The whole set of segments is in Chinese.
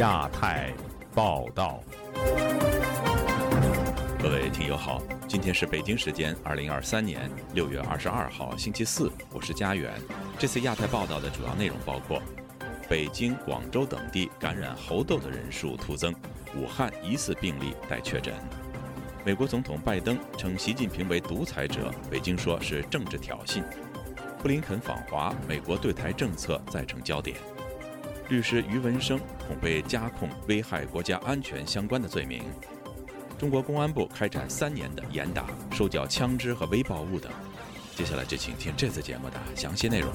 亚太报道，各位听友好，今天是北京时间二零二三年六月二十二号星期四，我是家园。这次亚太报道的主要内容包括：北京、广州等地感染猴痘的人数突增，武汉疑似病例待确诊。美国总统拜登称习近平为独裁者，北京说是政治挑衅。布林肯访华，美国对台政策再成焦点。律师于文生恐被加控危害国家安全相关的罪名。中国公安部开展三年的严打、收缴枪支和微爆物等。接下来就请听这次节目的详细内容。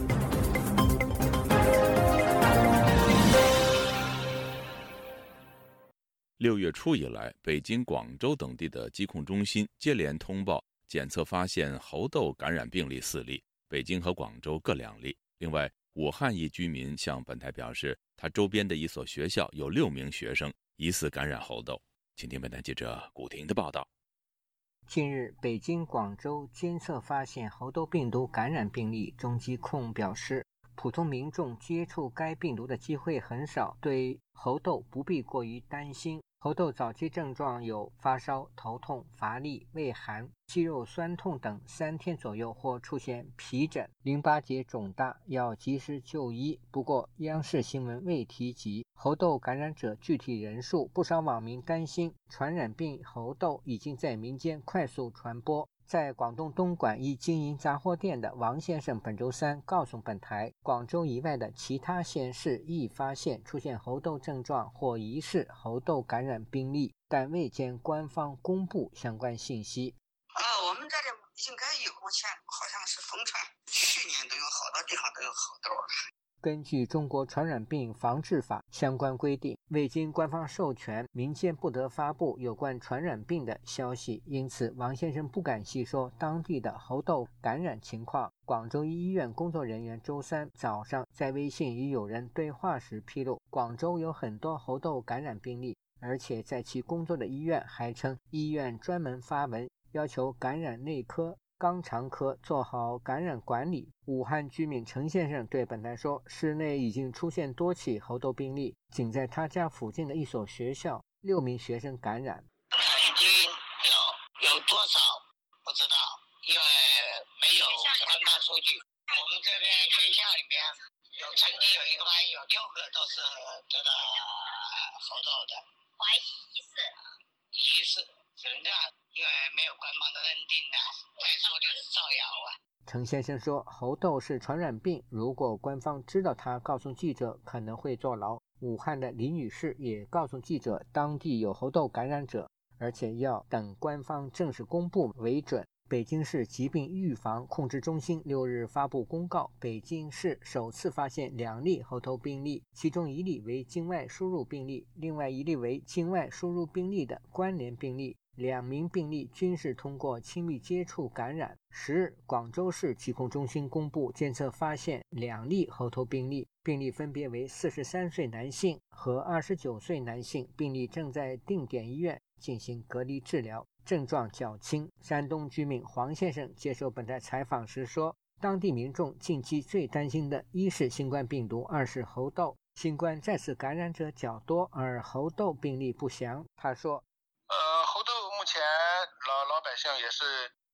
六月初以来，北京、广州等地的疾控中心接连通报检测发现猴痘感染病例四例，北京和广州各两例。另外，武汉一居民向本台表示。他周边的一所学校有六名学生疑似感染猴痘，请听本台记者古婷的报道。近日，北京、广州监测发现猴痘病毒感染病例，中疾控表示，普通民众接触该病毒的机会很少，对猴痘不必过于担心。猴痘早期症状有发烧、头痛、乏力、畏寒、肌肉酸痛等，三天左右或出现皮疹、淋巴结肿大，要及时就医。不过，央视新闻未提及猴痘感染者具体人数。不少网民担心，传染病猴痘已经在民间快速传播。在广东东莞一经营杂货店的王先生本周三告诉本台，广州以外的其他县市亦发现出现猴痘症状或疑似猴痘感染病例，但未见官方公布相关信息。啊，我们这里应该有，目前好像是疯传，去年都有好多地方都有猴痘。根据《中国传染病防治法》相关规定，未经官方授权，民间不得发布有关传染病的消息。因此，王先生不敢细说当地的猴痘感染情况。广州医院工作人员周三早上在微信与友人对话时披露，广州有很多猴痘感染病例，而且在其工作的医院还称，医院专门发文要求感染内科。肛肠科做好感染管理。武汉居民陈先生对本台说：“市内已经出现多起猴痘病例，仅在他家附近的一所学校，六名学生感染。已经有有多少不知道，因为没有官方数据。我们这边学校里面有曾经有一个班有六个都是得了猴痘的，怀疑疑似，疑似，只能这样。”因为没有官方的认定的，再说就是造谣啊。陈先生说，猴痘是传染病，如果官方知道他告诉记者，可能会坐牢。武汉的李女士也告诉记者，当地有猴痘感染者，而且要等官方正式公布为准。北京市疾病预防控制中心六日发布公告，北京市首次发现两例猴痘病例，其中一例为境外输入病例，另外一例为境外输入病例的关联病例。两名病例均是通过亲密接触感染。十日，广州市疾控中心公布监测发现两例猴头病例，病例分别为四十三岁男性和二十九岁男性，病例正在定点医院进行隔离治疗，症状较轻。山东居民黄先生接受本台采访时说：“当地民众近期最担心的一是新冠病毒，二是猴痘。新冠再次感染者较多，而猴痘病例不详。”他说。前老老百姓也是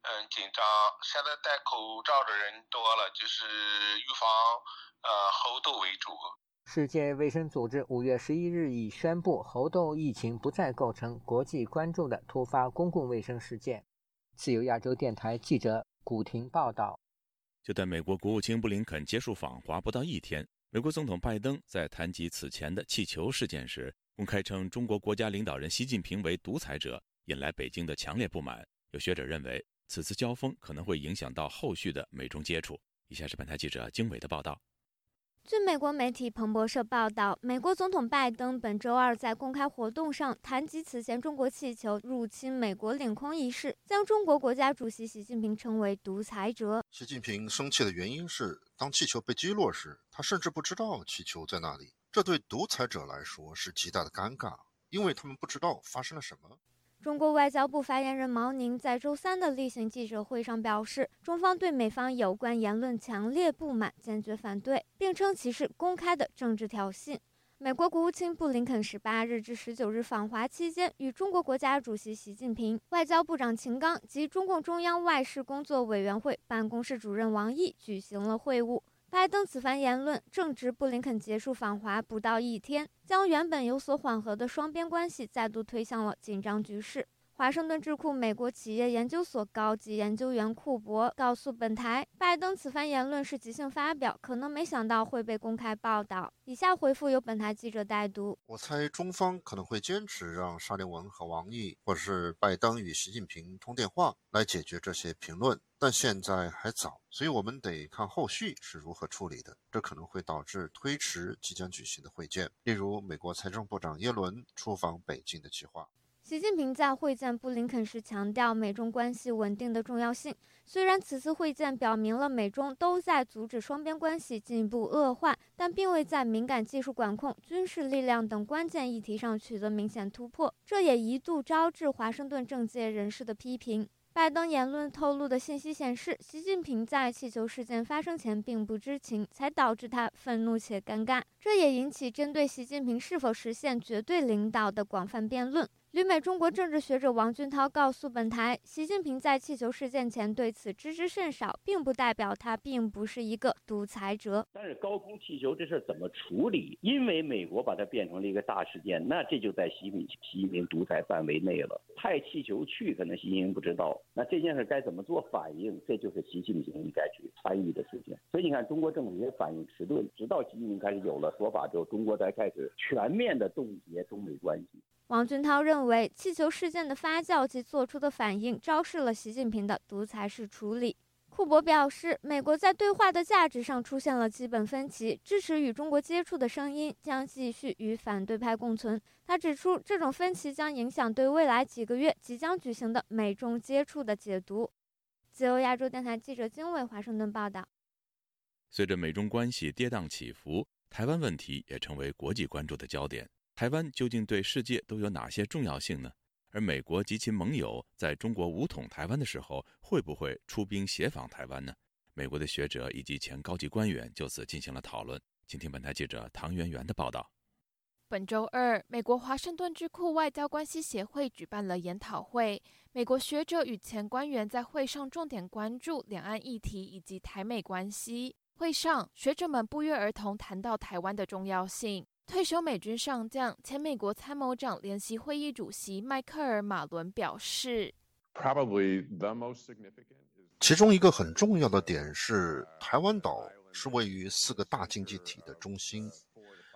嗯紧张，现在戴口罩的人多了，就是预防呃猴痘为主。世界卫生组织五月十一日已宣布，猴痘疫情不再构成国际关注的突发公共卫生事件。自由亚洲电台记者古婷报道。就在美国国务卿布林肯结束访华不到一天，美国总统拜登在谈及此前的气球事件时，公开称中国国家领导人习近平为独裁者。引来北京的强烈不满。有学者认为，此次交锋可能会影响到后续的美中接触。以下是本台记者经纬的报道。据美国媒体彭博社报道，美国总统拜登本周二在公开活动上谈及此前中国气球入侵美国领空一事，将中国国家主席习近平称为独裁者。习近平生气的原因是，当气球被击落时，他甚至不知道气球在哪里。这对独裁者来说是极大的尴尬，因为他们不知道发生了什么。中国外交部发言人毛宁在周三的例行记者会上表示，中方对美方有关言论强烈不满，坚决反对，并称其是公开的政治挑衅。美国国务卿布林肯十八日至十九日访华期间，与中国国家主席习近平、外交部长秦刚及中共中央外事工作委员会办公室主任王毅举行了会晤。拜登此番言论正值布林肯结束访华不到一天，将原本有所缓和的双边关系再度推向了紧张局势。华盛顿智库美国企业研究所高级研究员库珀告诉本台，拜登此番言论是即兴发表，可能没想到会被公开报道。以下回复由本台记者代读：我猜中方可能会坚持让沙利文和王毅，或者是拜登与习近平通电话来解决这些评论，但现在还早，所以我们得看后续是如何处理的。这可能会导致推迟即将举行的会见，例如美国财政部长耶伦出访北京的计划。习近平在会见布林肯时强调美中关系稳定的重要性。虽然此次会见表明了美中都在阻止双边关系进一步恶化，但并未在敏感技术管控、军事力量等关键议题上取得明显突破。这也一度招致华盛顿政界人士的批评。拜登言论透露的信息显示，习近平在气球事件发生前并不知情，才导致他愤怒且尴尬。这也引起针对习近平是否实现绝对领导的广泛辩论。旅美中国政治学者王俊涛告诉本台，习近平在气球事件前对此知之甚少，并不代表他并不是一个独裁者。但是高空气球这事怎么处理？因为美国把它变成了一个大事件，那这就在习近平习近平独裁范围内了。派气球去，可能习近平不知道，那这件事该怎么做反应？这就是习近平应该去参与的事情。所以你看，中国政府也反应迟钝，直到习近平开始有了说法之后，中国才开始全面的冻结中美关系。王俊涛认为，气球事件的发酵及做出的反应，昭示了习近平的独裁式处理。库珀表示，美国在对话的价值上出现了基本分歧，支持与中国接触的声音将继续与反对派共存。他指出，这种分歧将影响对未来几个月即将举行的美中接触的解读。自由亚洲电台记者金伟华盛顿报道。随着美中关系跌宕起伏，台湾问题也成为国际关注的焦点。台湾究竟对世界都有哪些重要性呢？而美国及其盟友在中国武统台湾的时候，会不会出兵协防台湾呢？美国的学者以及前高级官员就此进行了讨论。请听本台记者唐媛媛的报道。本周二，美国华盛顿智库外交关系协会举办了研讨会，美国学者与前官员在会上重点关注两岸议题以及台美关系。会上，学者们不约而同谈到台湾的重要性。退休美军上将、前美国参谋长联席会议主席迈克尔·马伦表示：“其中一个很重要的点是，台湾岛是位于四个大经济体的中心。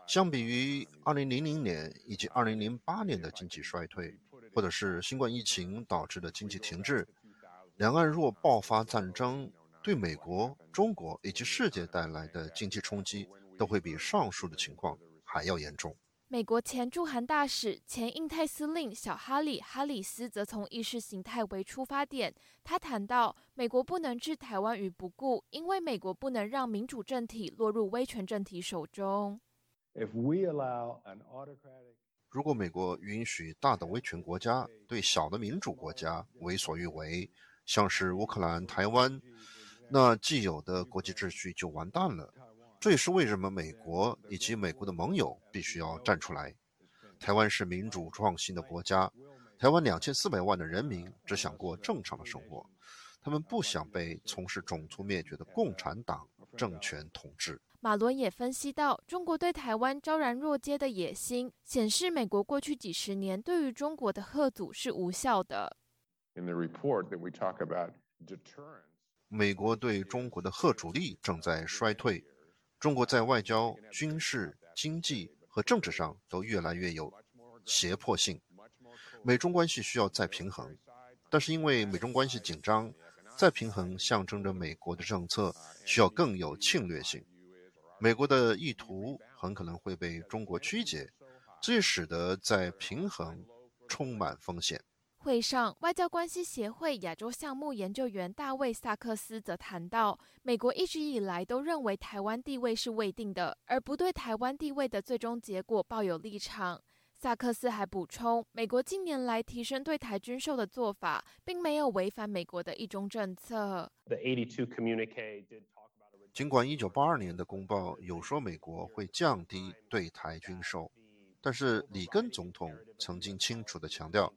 相比于2000年以及2008年的经济衰退，或者是新冠疫情导致的经济停滞，两岸若爆发战争，对美国、中国以及世界带来的经济冲击，都会比上述的情况。”还要严重。美国前驻韩大使、前印太司令小哈里·哈里斯则从意识形态为出发点，他谈到，美国不能置台湾于不顾，因为美国不能让民主政体落入威权政体手中。If we allow an autocratic 如果美国允许大的威权国家对小的民主国家为所欲为，像是乌克兰、台湾，那既有的国际秩序就完蛋了。这也是为什么美国以及美国的盟友必须要站出来。台湾是民主创新的国家，台湾两千四百万的人民只想过正常的生活，他们不想被从事种族灭绝的共产党政权统治。马伦也分析到，中国对台湾昭然若揭的野心，显示美国过去几十年对于中国的贺阻是无效的。美国对中国的贺阻力正在衰退。中国在外交、军事、经济和政治上都越来越有胁迫性，美中关系需要再平衡。但是因为美中关系紧张，再平衡象征着美国的政策需要更有侵略性，美国的意图很可能会被中国曲解，这使得在平衡充满风险。会上，外交关系协会亚洲项目研究员大卫·萨克斯则谈到，美国一直以来都认为台湾地位是未定的，而不对台湾地位的最终结果抱有立场。萨克斯还补充，美国近年来提升对台军售的做法，并没有违反美国的一中政策。尽管1982年的公报有说美国会降低对台军售，但是里根总统曾经清楚地强调，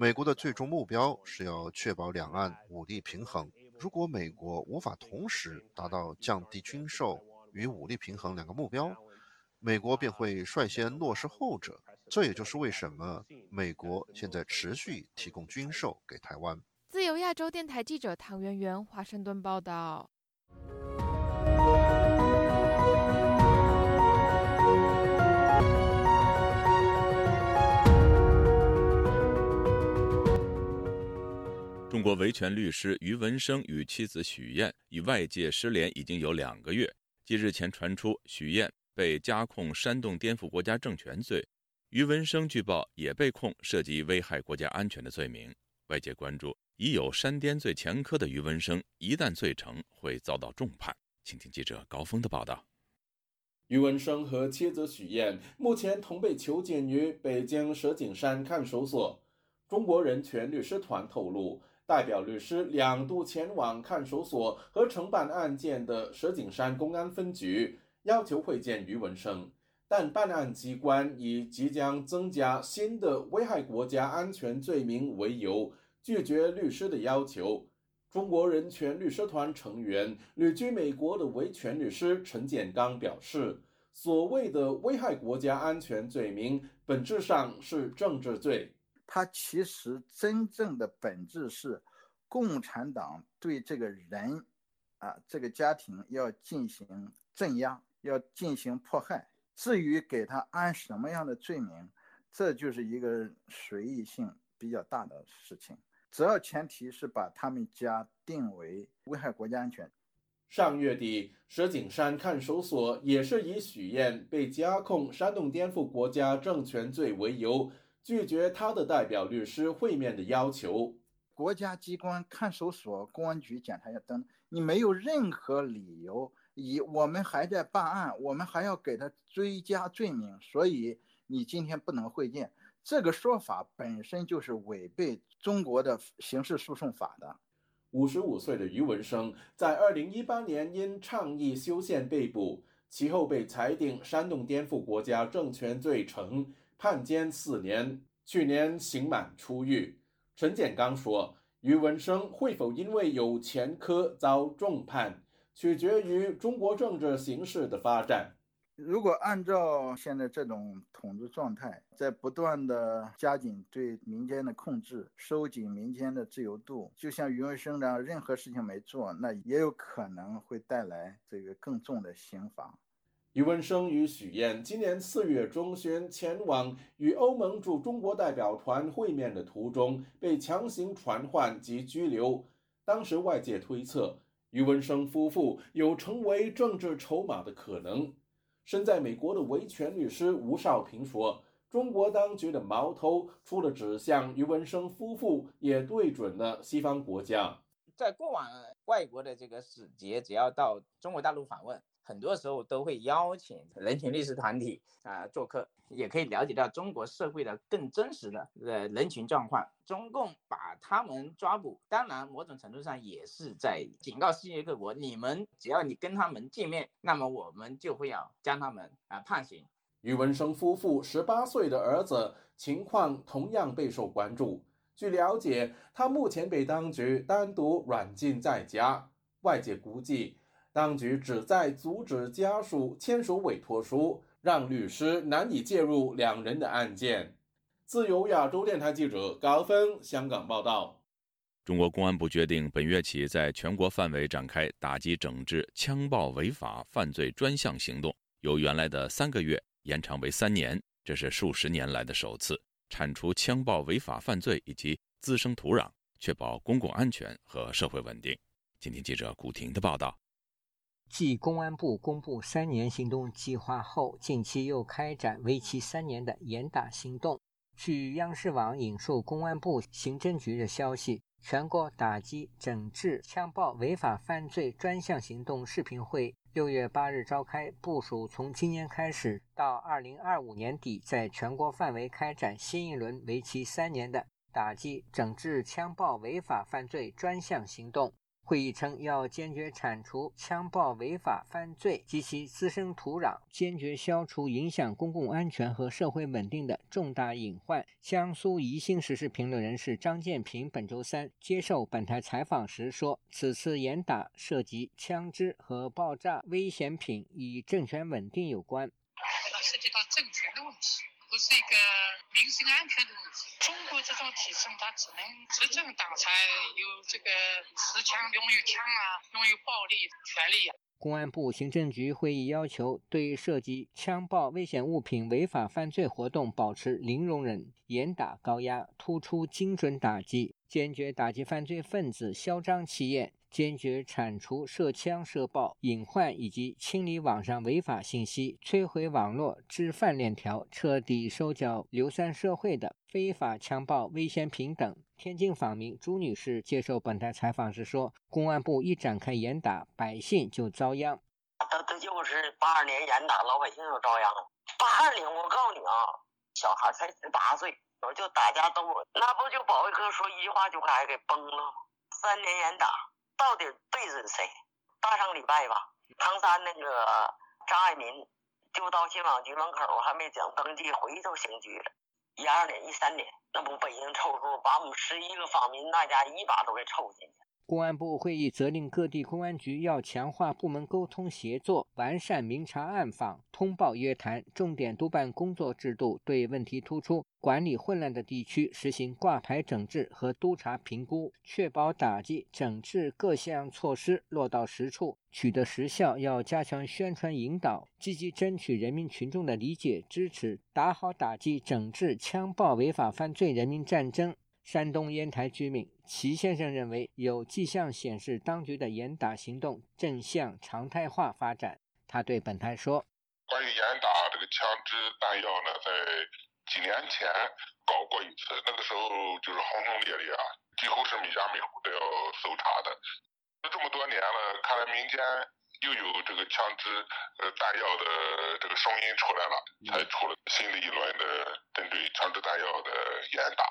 美国的最终目标是要确保两岸武力平衡。如果美国无法同时达到降低军售与武力平衡两个目标，美国便会率先落实后者。这也就是为什么美国现在持续提供军售给台湾。自由亚洲电台记者唐媛媛华盛顿报道。中国维权律师于文生与妻子许燕与外界失联已经有两个月，继日前传出许燕被加控煽动颠覆国家政权罪。于文生据报也被控涉及危害国家安全的罪名，外界关注已有煽颠罪前科的于文生，一旦罪成会遭到重判。请听记者高峰的报道。于文生和妻子许燕目前同被囚禁于北京石景山看守所。中国人权律师团透露，代表律师两度前往看守所和承办案件的石景山公安分局，要求会见于文生。但办案机关以即将增加新的危害国家安全罪名为由，拒绝律师的要求。中国人权律师团成员、旅居美国的维权律师陈建刚表示：“所谓的危害国家安全罪名，本质上是政治罪。它其实真正的本质是，共产党对这个人，啊，这个家庭要进行镇压，要进行迫害。”至于给他安什么样的罪名，这就是一个随意性比较大的事情。只要前提是把他们家定为危害国家安全。上月底，石景山看守所也是以许燕被加控煽动颠覆国家政权罪为由，拒绝他的代表律师会面的要求。国家机关、看守所、公安局、检察院等，你没有任何理由。以我们还在办案，我们还要给他追加罪名，所以你今天不能会见。这个说法本身就是违背中国的刑事诉讼法的。五十五岁的于文生在二零一八年因倡议修宪被捕，其后被裁定煽动颠覆国家政权罪成，判监四年，去年刑满出狱。陈建刚说，于文生会否因为有前科遭重判？取决于中国政治形势的发展。如果按照现在这种统治状态，在不断的加紧对民间的控制，收紧民间的自由度，就像余文生这样，任何事情没做，那也有可能会带来这个更重的刑罚。余文生与许燕今年四月中旬前往与欧盟驻中国代表团会面的途中，被强行传唤及拘留。当时外界推测。余文生夫妇有成为政治筹码的可能。身在美国的维权律师吴少平说：“中国当局的矛头除了指向余文生夫妇，也对准了西方国家。在过往外国的这个使节，只要到中国大陆访问。”很多时候都会邀请人权律师团体啊做客，也可以了解到中国社会的更真实的呃人群状况。中共把他们抓捕，当然某种程度上也是在警告世界各国：你们只要你跟他们见面，那么我们就会要将他们啊判刑。余文生夫妇十八岁的儿子情况同样备受关注。据了解，他目前被当局单独软禁在家，外界估计。当局旨在阻止家属签署委托书，让律师难以介入两人的案件。自由亚洲电台记者高峰香港报道：中国公安部决定本月起在全国范围展开打击整治枪爆违法犯罪专项行动，由原来的三个月延长为三年，这是数十年来的首次，铲除枪爆违法犯罪以及滋生土壤，确保公共安全和社会稳定。今天记者古婷的报道。继公安部公布三年行动计划后，近期又开展为期三年的严打行动。据央视网引述公安部刑侦局的消息，全国打击整治枪爆违法犯罪专项行动视频会六月八日召开，部署从今年开始到二零二五年底，在全国范围开展新一轮为期三年的打击整治枪爆违法犯罪专项行动。会议称，要坚决铲除枪爆违法犯罪及其滋生土壤，坚决消除影响公共安全和社会稳定的重大隐患。江苏宜兴时事评论人士张建平本周三接受本台采访时说：“此次严打涉及枪支和爆炸危险品，与政权稳定有关，涉及到政权的问题。”不是一个民生安全的问题。中国这种体制，它只能执政党才有这个持枪、拥有枪啊、拥有暴力权利啊。公安部行政局会议要求，对涉及枪爆危险物品违法犯罪活动保持零容忍，严打高压，突出精准打击，坚决打击犯罪分子嚣张气焰。坚决铲除涉枪涉爆隐患，以及清理网上违法信息，摧毁网络治犯链条，彻底收缴流散社会的非法枪爆危险品等。天津访民朱女士接受本台采访时说：“公安部一展开严打，百姓就遭殃。他这就是八二年严打，老百姓就遭殃了。八二年，我告诉你啊，小孩才十八岁，我就打架斗殴那不就保卫科说一句话就把给崩了？三年严打。”到底对准谁？大上礼拜吧，唐山那个张爱民就到信访局门口，还没讲登记，回头刑拘了。一二年、一三年，那不北京凑数，把我们十一个访民那家一把都给凑进去。公安部会议责令各地公安局要强化部门沟通协作，完善明察暗访、通报约谈、重点督办工作制度，对问题突出、管理混乱的地区实行挂牌整治和督查评估，确保打击整治各项措施落到实处、取得实效。要加强宣传引导，积极争取人民群众的理解支持，打好打击整治枪爆违法犯罪人民战争。山东烟台居民齐先生认为，有迹象显示当局的严打行动正向常态化发展。他对本台说：“关于严打这个枪支弹药呢，在几年前搞过一次，那个时候就是轰轰烈烈啊，几乎是每家每户都要搜查的。这么多年了，看来民间又有这个枪支呃弹药的这个声音出来了，才出了新的一轮的针对枪支弹药的严打。”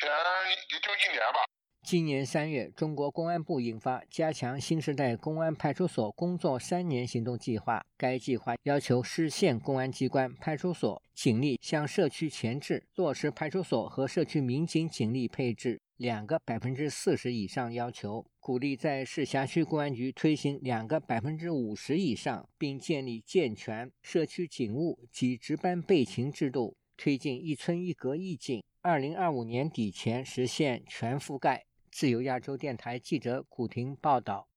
前也就一年吧。今年三月，中国公安部印发《加强新时代公安派出所工作三年行动计划》。该计划要求市县公安机关、派出所、警力向社区前置，落实派出所和社区民警警力配置两个百分之四十以上要求，鼓励在市辖区公安局推行两个百分之五十以上，并建立健全社区警务及值班备勤制度，推进一村一格一警。二零二五年底前实现全覆盖。自由亚洲电台记者古婷报道：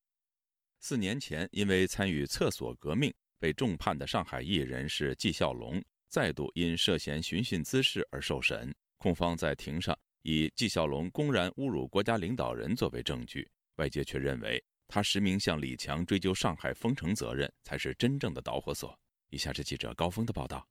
四年前，因为参与厕所革命被重判的上海艺人是纪晓龙，再度因涉嫌寻衅滋事而受审。控方在庭上以纪晓龙公然侮辱国家领导人作为证据，外界却认为他实名向李强追究上海封城责任才是真正的导火索。以下是记者高峰的报道。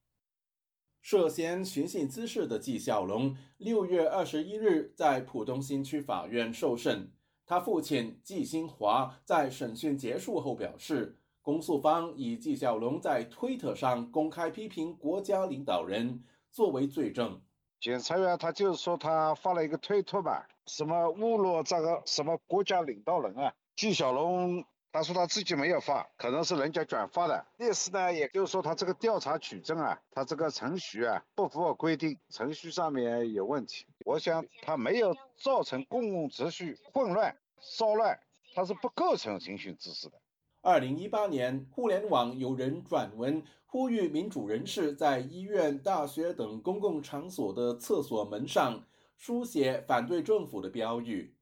涉嫌寻衅滋事的纪晓龙，六月二十一日在浦东新区法院受审。他父亲纪新华在审讯结束后表示，公诉方以纪晓龙在推特上公开批评国家领导人作为罪证。检察院他就是说他发了一个推特吧，什么侮辱这个什么国家领导人啊，纪晓龙。他说他自己没有发，可能是人家转发的。意思呢，也就是说他这个调查取证啊，他这个程序啊不符合规定，程序上面有问题。我想他没有造成公共秩序混乱骚乱，他是不构成刑讯滋事的。二零一八年，互联网有人转文呼吁民主人士在医院、大学等公共场所的厕所门上书写反对政府的标语。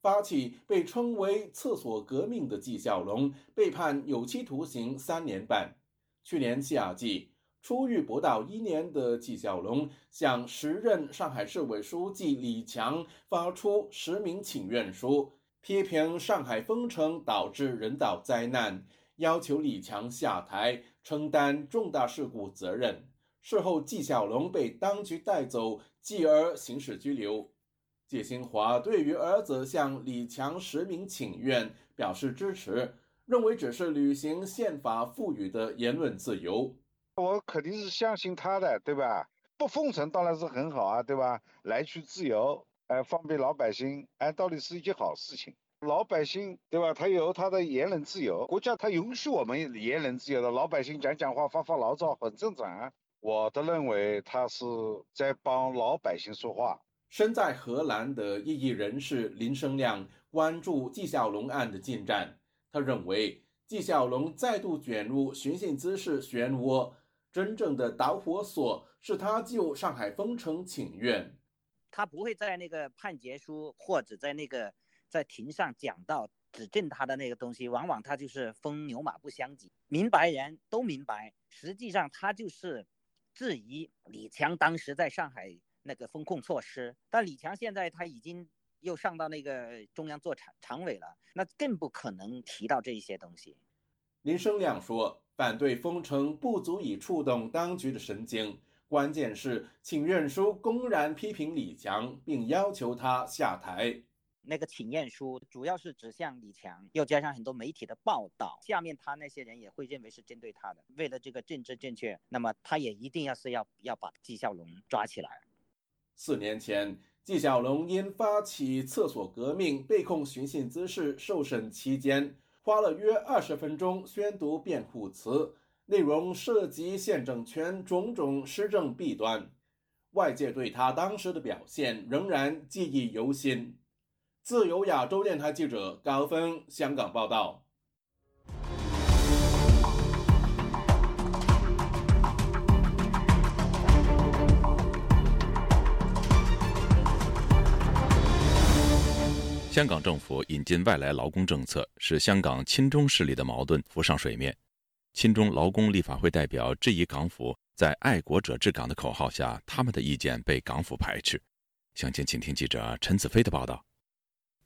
发起被称为“厕所革命”的纪晓龙被判有期徒刑三年半。去年夏季，出狱不到一年的纪晓龙向时任上海市委书记李强发出实名请愿书，批评上海封城导致人道灾难，要求李强下台承担重大事故责任。事后，纪晓龙被当局带走，继而刑事拘留。谢新华对于儿子向李强实名请愿表示支持，认为只是履行宪法赋予的言论自由。我肯定是相信他的，对吧？不封城当然是很好啊，对吧？来去自由，哎，方便老百姓，哎，到底是一件好事情。老百姓对吧？他有他的言论自由，国家他允许我们言论自由的，老百姓讲讲话、发发牢骚很正常啊。我的认为他是在帮老百姓说话。身在荷兰的异议人士林生亮关注纪晓龙案的进展，他认为纪晓龙再度卷入寻衅滋事漩涡，真正的导火索是他就上海封城请愿。他不会在那个判决书或者在那个在庭上讲到指证他的那个东西，往往他就是风牛马不相及，明白人都明白。实际上他就是质疑李强当时在上海那个风控措施，但李强现在他已经又上到那个中央做常常委了，那更不可能提到这一些东西。林生亮说，反对封城不足以触动当局的神经。关键是请愿书公然批评李强，并要求他下台。那个请愿书主要是指向李强，又加上很多媒体的报道，下面他那些人也会认为是针对他的。为了这个政治正确，那么他也一定要是要要把纪晓龙抓起来。四年前，纪晓龙因发起厕所革命被控寻衅滋事，受审期间花了约二十分钟宣读辩护词。内容涉及宪政权种种施政弊端，外界对他当时的表现仍然记忆犹新。自由亚洲电台记者高峰香港报道。香港政府引进外来劳工政策，使香港亲中势力的矛盾浮上水面。亲中劳工立法会代表质疑港府在“爱国者治港”的口号下，他们的意见被港府排斥。详情，请听记者陈子飞的报道。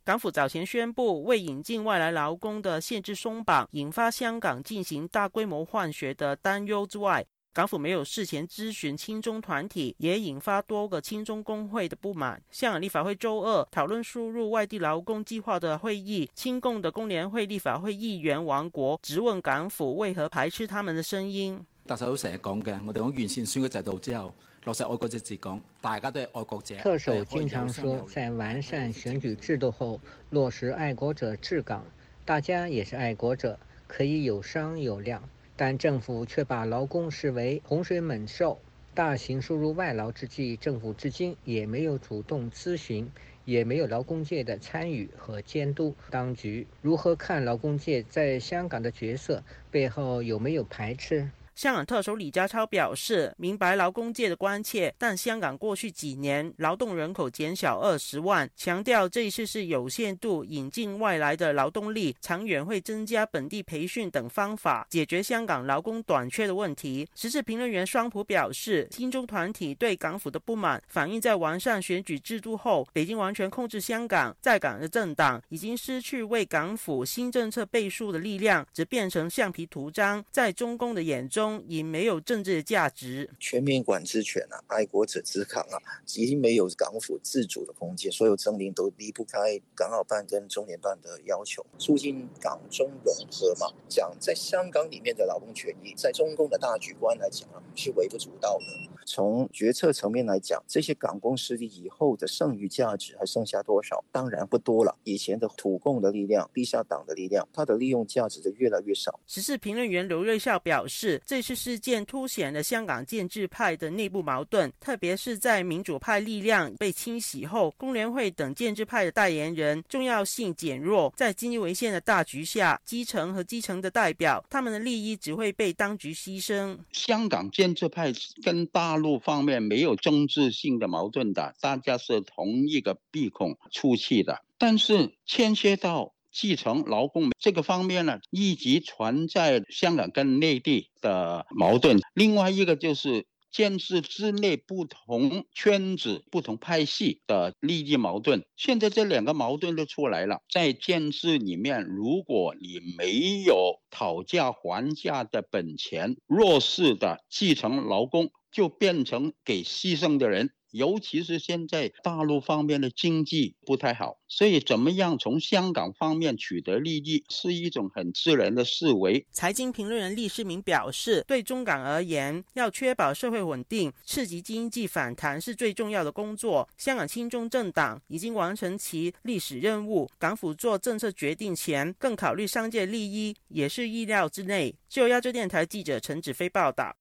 港府早前宣布，为引进外来劳工的限制松绑，引发香港进行大规模换血的担忧之外。港府没有事前咨询亲中团体，也引发多个亲中工会的不满。香港立法会周二讨论输入外地劳工计划的会议，亲共的工联会立法会议员王国质问港府为何排斥他们的声音。特首成日讲嘅，我哋讲完善选举制度之后，落实爱国者治港，大家都系爱国者。特首经常说，在完善选举制度后，落实爱国者治港，大家也是爱国者，可以有商有量。但政府却把劳工视为洪水猛兽，大型输入外劳之际，政府至今也没有主动咨询，也没有劳工界的参与和监督。当局如何看劳工界在香港的角色？背后有没有排斥？香港特首李家超表示，明白劳工界的关切，但香港过去几年劳动人口减少二十万，强调这一次是有限度引进外来的劳动力，长远会增加本地培训等方法，解决香港劳工短缺的问题。时事评论员双普表示，亲中团体对港府的不满反映在完善选举制度后，北京完全控制香港，在港的政党已经失去为港府新政策背书的力量，只变成橡皮图章，在中共的眼中。已没有政治价值，全面管制权啊，爱国者之港啊，已经没有港府自主的空间，所有政令都离不开港澳办跟中联办的要求，促进港中融合嘛。讲在香港里面的劳工权益，在中共的大局观来讲啊，是微不足道的。从决策层面来讲，这些港工势力以后的剩余价值还剩下多少？当然不多了。以前的土共的力量、地下党的力量，它的利用价值就越来越少。时事评论员刘瑞孝表示，这次事件凸显了香港建制派的内部矛盾，特别是在民主派力量被清洗后，工联会等建制派的代言人重要性减弱。在经济为先的大局下，基层和基层的代表，他们的利益只会被当局牺牲。香港建制派跟大大陆方面没有政治性的矛盾的，大家是同一个鼻孔出气的。但是牵涉到继承劳工这个方面呢，一直存在香港跟内地的矛盾。另外一个就是。建制之内不同圈子、不同派系的利益矛盾，现在这两个矛盾都出来了。在建制里面，如果你没有讨价还价的本钱，弱势的继承劳工就变成给牺牲的人。尤其是现在大陆方面的经济不太好，所以怎么样从香港方面取得利益是一种很自然的思维。财经评论人厉世明表示，对中港而言，要确保社会稳定、刺激经济反弹是最重要的工作。香港亲中政党已经完成其历史任务，港府做政策决定前更考虑商界利益，也是意料之内。就亚洲电台记者陈子飞报道。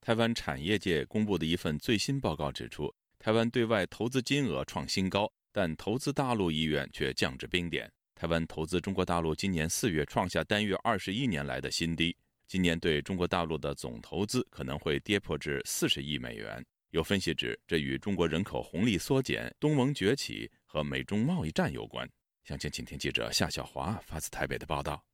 台湾产业界公布的一份最新报告指出，台湾对外投资金额创新高，但投资大陆意愿却降至冰点。台湾投资中国大陆今年四月创下单月二十一年来的新低，今年对中国大陆的总投资可能会跌破至四十亿美元。有分析指，这与中国人口红利缩减、东盟崛起和美中贸易战有关。详情，请听记者夏小华发自台北的报道。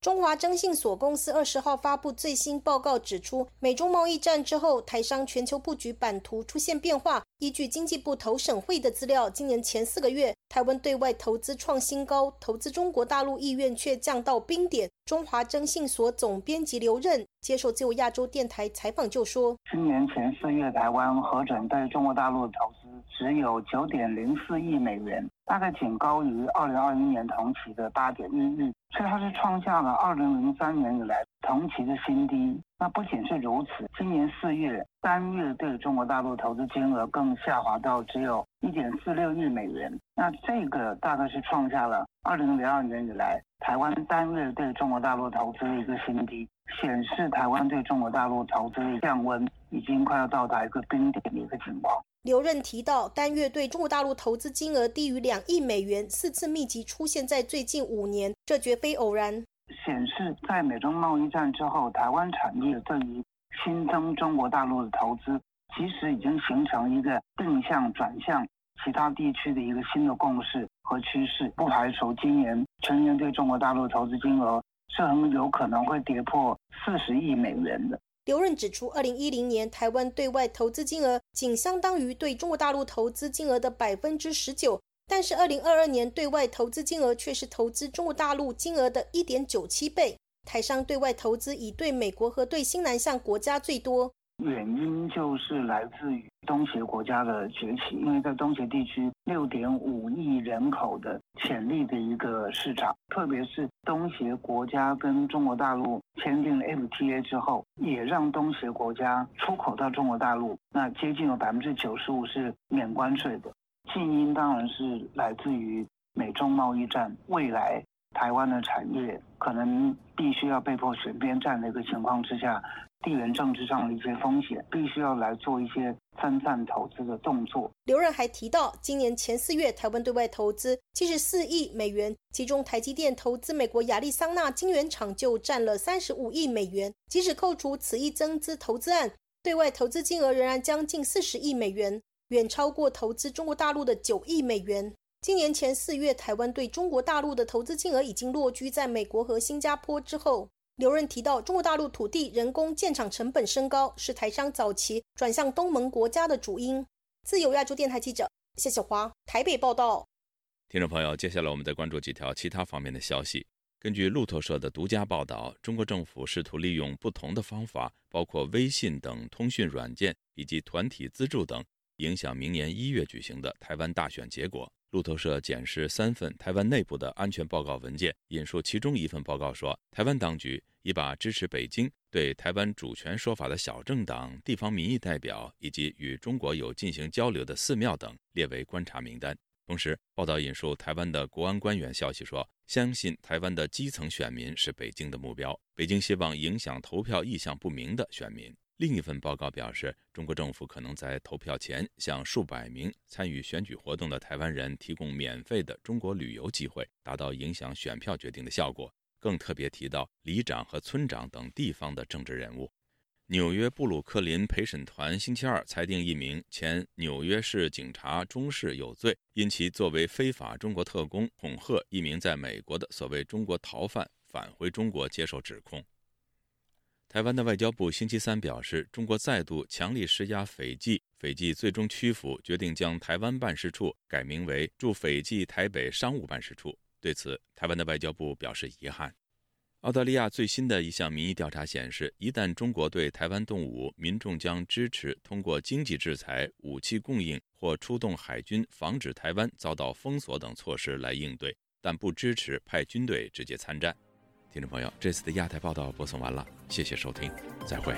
中华征信所公司二十号发布最新报告，指出美中贸易战之后，台商全球布局版图出现变化。依据经济部投审会的资料，今年前四个月，台湾对外投资创新高，投资中国大陆意愿却降到冰点。中华征信所总编辑刘任接受自由亚洲电台采访就说：“今年前四月，台湾核准对中国大陆投资只有九点零四亿美元，大概仅高于二零二一年同期的八点一亿。”所以它是创下了二零零三年以来同期的新低。那不仅是如此，今年四月单月对中国大陆投资金额更下滑到只有一点四六亿美元。那这个大概是创下了二零零二年以来台湾单月对中国大陆投资的一个新低，显示台湾对中国大陆投资的降温已经快要到达一个冰点的一个情况。刘任提到，单月对中国大陆投资金额低于两亿美元，四次密集出现在最近五年，这绝非偶然。显示在美中贸易战之后，台湾产业对于新增中国大陆的投资，其实已经形成一个定向转向其他地区的一个新的共识和趋势。不排除今年全年对中国大陆投资金额是很有可能会跌破四十亿美元的。刘润指出，二零一零年台湾对外投资金额仅相当于对中国大陆投资金额的百分之十九，但是二零二二年对外投资金额却是投资中国大陆金额的一点九七倍。台商对外投资以对美国和对新南向国家最多。原因就是来自于东协国家的崛起，因为在东协地区六点五亿人口的潜力的一个市场，特别是东协国家跟中国大陆签订了 FTA 之后，也让东协国家出口到中国大陆，那接近有百分之九十五是免关税的。近因当然是来自于美中贸易战，未来台湾的产业可能必须要被迫选边站的一个情况之下。地缘政治上的一些风险，必须要来做一些分散投资的动作。刘润还提到，今年前四月，台湾对外投资七十四亿美元，其中台积电投资美国亚利桑那晶圆厂就占了三十五亿美元。即使扣除此一增资投资案，对外投资金额仍然将近四十亿美元，远超过投资中国大陆的九亿美元。今年前四月，台湾对中国大陆的投资金额已经落居在美国和新加坡之后。刘润提到，中国大陆土地、人工建厂成本升高，是台商早期转向东盟国家的主因。自由亚洲电台记者谢小华台北报道。听众朋友，接下来我们再关注几条其他方面的消息。根据路透社的独家报道，中国政府试图利用不同的方法，包括微信等通讯软件以及团体资助等，影响明年一月举行的台湾大选结果。路透社检视三份台湾内部的安全报告文件，引述其中一份报告说，台湾当局已把支持北京对台湾主权说法的小政党、地方民意代表以及与中国有进行交流的寺庙等列为观察名单。同时，报道引述台湾的国安官员消息说，相信台湾的基层选民是北京的目标，北京希望影响投票意向不明的选民。另一份报告表示，中国政府可能在投票前向数百名参与选举活动的台湾人提供免费的中国旅游机会，达到影响选票决定的效果。更特别提到里长和村长等地方的政治人物。纽约布鲁克林陪审团星期二裁定一名前纽约市警察中士有罪，因其作为非法中国特工恐吓一名在美国的所谓中国逃犯返回中国接受指控。台湾的外交部星期三表示，中国再度强力施压斐济，斐济最终屈服，决定将台湾办事处改名为驻斐济台北商务办事处。对此，台湾的外交部表示遗憾。澳大利亚最新的一项民意调查显示，一旦中国对台湾动武，民众将支持通过经济制裁、武器供应或出动海军防止台湾遭到封锁等措施来应对，但不支持派军队直接参战。听众朋友，这次的亚太报道播送完了，谢谢收听，再会。